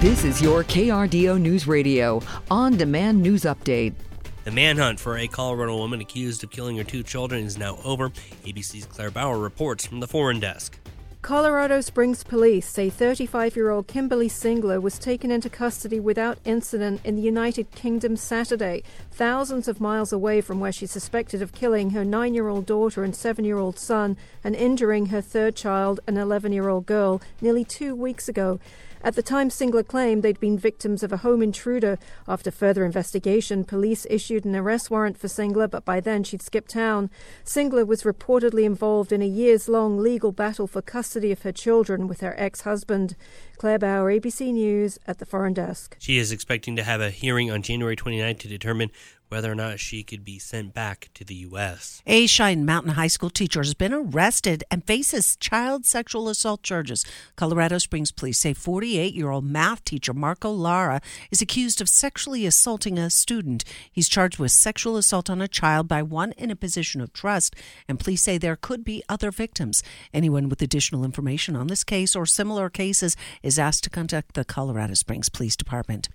This is your KRDO News Radio on demand news update. The manhunt for a Colorado woman accused of killing her two children is now over. ABC's Claire Bauer reports from the foreign desk. Colorado Springs police say 35 year old Kimberly Singler was taken into custody without incident in the United Kingdom Saturday, thousands of miles away from where she's suspected of killing her nine year old daughter and seven year old son and injuring her third child, an 11 year old girl, nearly two weeks ago. At the time, Singler claimed they'd been victims of a home intruder. After further investigation, police issued an arrest warrant for Singler, but by then she'd skipped town. Singler was reportedly involved in a years long legal battle for custody of her children with her ex husband. Claire Bauer, ABC News, at the Foreign Desk. She is expecting to have a hearing on January 29 to determine whether or not she could be sent back to the U.S. A Cheyenne Mountain High School teacher has been arrested and faces child sexual assault charges. Colorado Springs police say 48 year old math teacher Marco Lara is accused of sexually assaulting a student. He's charged with sexual assault on a child by one in a position of trust, and police say there could be other victims. Anyone with additional information on this case or similar cases is asked to contact the Colorado Springs Police Department.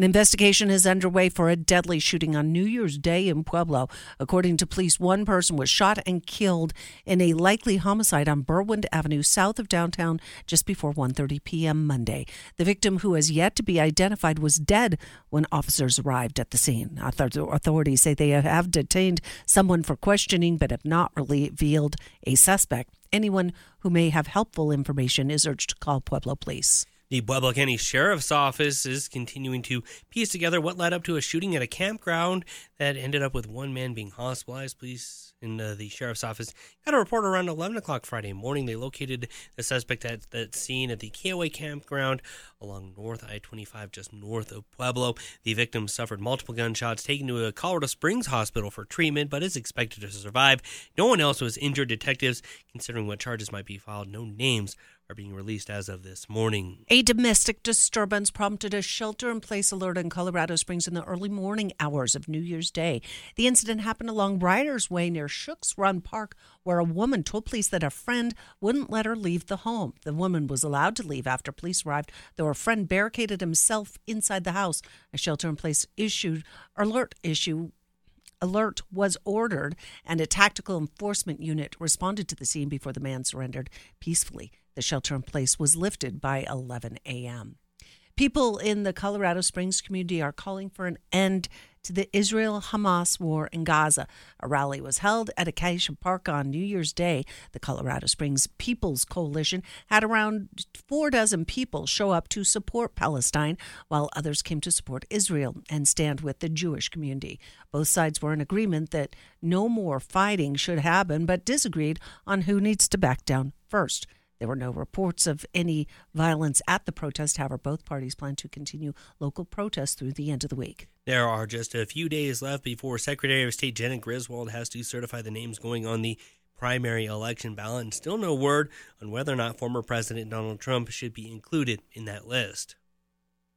An investigation is underway for a deadly shooting on New Year's Day in Pueblo. According to police, one person was shot and killed in a likely homicide on Berwind Avenue south of downtown just before 1:30 p.m. Monday. The victim, who has yet to be identified, was dead when officers arrived at the scene. Authorities say they have detained someone for questioning but have not revealed a suspect. Anyone who may have helpful information is urged to call Pueblo Police. The Pueblo County Sheriff's Office is continuing to piece together what led up to a shooting at a campground that ended up with one man being hospitalized. Police in uh, the Sheriff's Office got a report around 11 o'clock Friday morning. They located the suspect at that scene at the KOA campground along North I 25, just north of Pueblo. The victim suffered multiple gunshots, taken to a Colorado Springs hospital for treatment, but is expected to survive. No one else was injured. Detectives, considering what charges might be filed, no names are being released as of this morning. A domestic disturbance prompted a shelter in place alert in Colorado Springs in the early morning hours of New Year's Day. The incident happened along Riders Way near Shooks Run Park, where a woman told police that a friend wouldn't let her leave the home. The woman was allowed to leave after police arrived, though her friend barricaded himself inside the house. A shelter in place issued alert issue alert was ordered and a tactical enforcement unit responded to the scene before the man surrendered peacefully. The shelter in place was lifted by 11 a.m. People in the Colorado Springs community are calling for an end to the Israel Hamas war in Gaza. A rally was held at Acacia Park on New Year's Day. The Colorado Springs People's Coalition had around four dozen people show up to support Palestine, while others came to support Israel and stand with the Jewish community. Both sides were in agreement that no more fighting should happen, but disagreed on who needs to back down first. There were no reports of any violence at the protest. However, both parties plan to continue local protests through the end of the week. There are just a few days left before Secretary of State Janet Griswold has to certify the names going on the primary election ballot, and still no word on whether or not former President Donald Trump should be included in that list.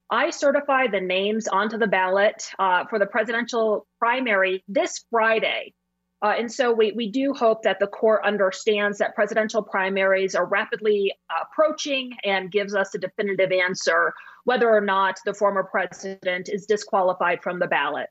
I certify the names onto the ballot uh, for the presidential primary this Friday. Uh, and so we, we do hope that the court understands that presidential primaries are rapidly approaching and gives us a definitive answer whether or not the former president is disqualified from the ballot.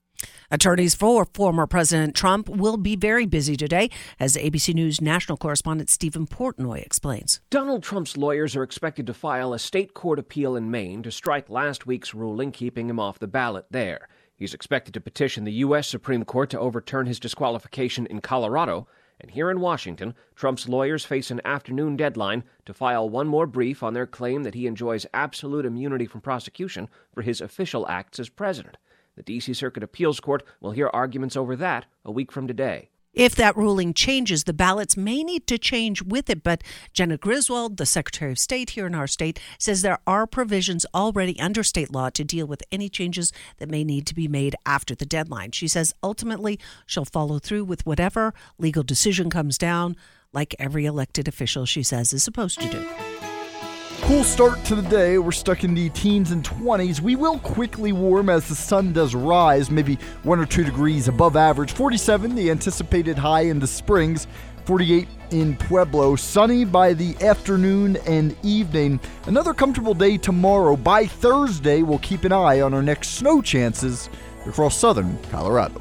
Attorneys for former President Trump will be very busy today, as ABC News national correspondent Steven Portnoy explains. Donald Trump's lawyers are expected to file a state court appeal in Maine to strike last week's ruling keeping him off the ballot there. He's expected to petition the U.S. Supreme Court to overturn his disqualification in Colorado. And here in Washington, Trump's lawyers face an afternoon deadline to file one more brief on their claim that he enjoys absolute immunity from prosecution for his official acts as president. The D.C. Circuit Appeals Court will hear arguments over that a week from today. If that ruling changes, the ballots may need to change with it. But Jena Griswold, the Secretary of State here in our state, says there are provisions already under state law to deal with any changes that may need to be made after the deadline. She says ultimately she'll follow through with whatever legal decision comes down, like every elected official, she says, is supposed to do. Cool start to the day. We're stuck in the teens and 20s. We will quickly warm as the sun does rise, maybe one or two degrees above average. 47, the anticipated high in the Springs. 48 in Pueblo. Sunny by the afternoon and evening. Another comfortable day tomorrow. By Thursday, we'll keep an eye on our next snow chances across southern Colorado.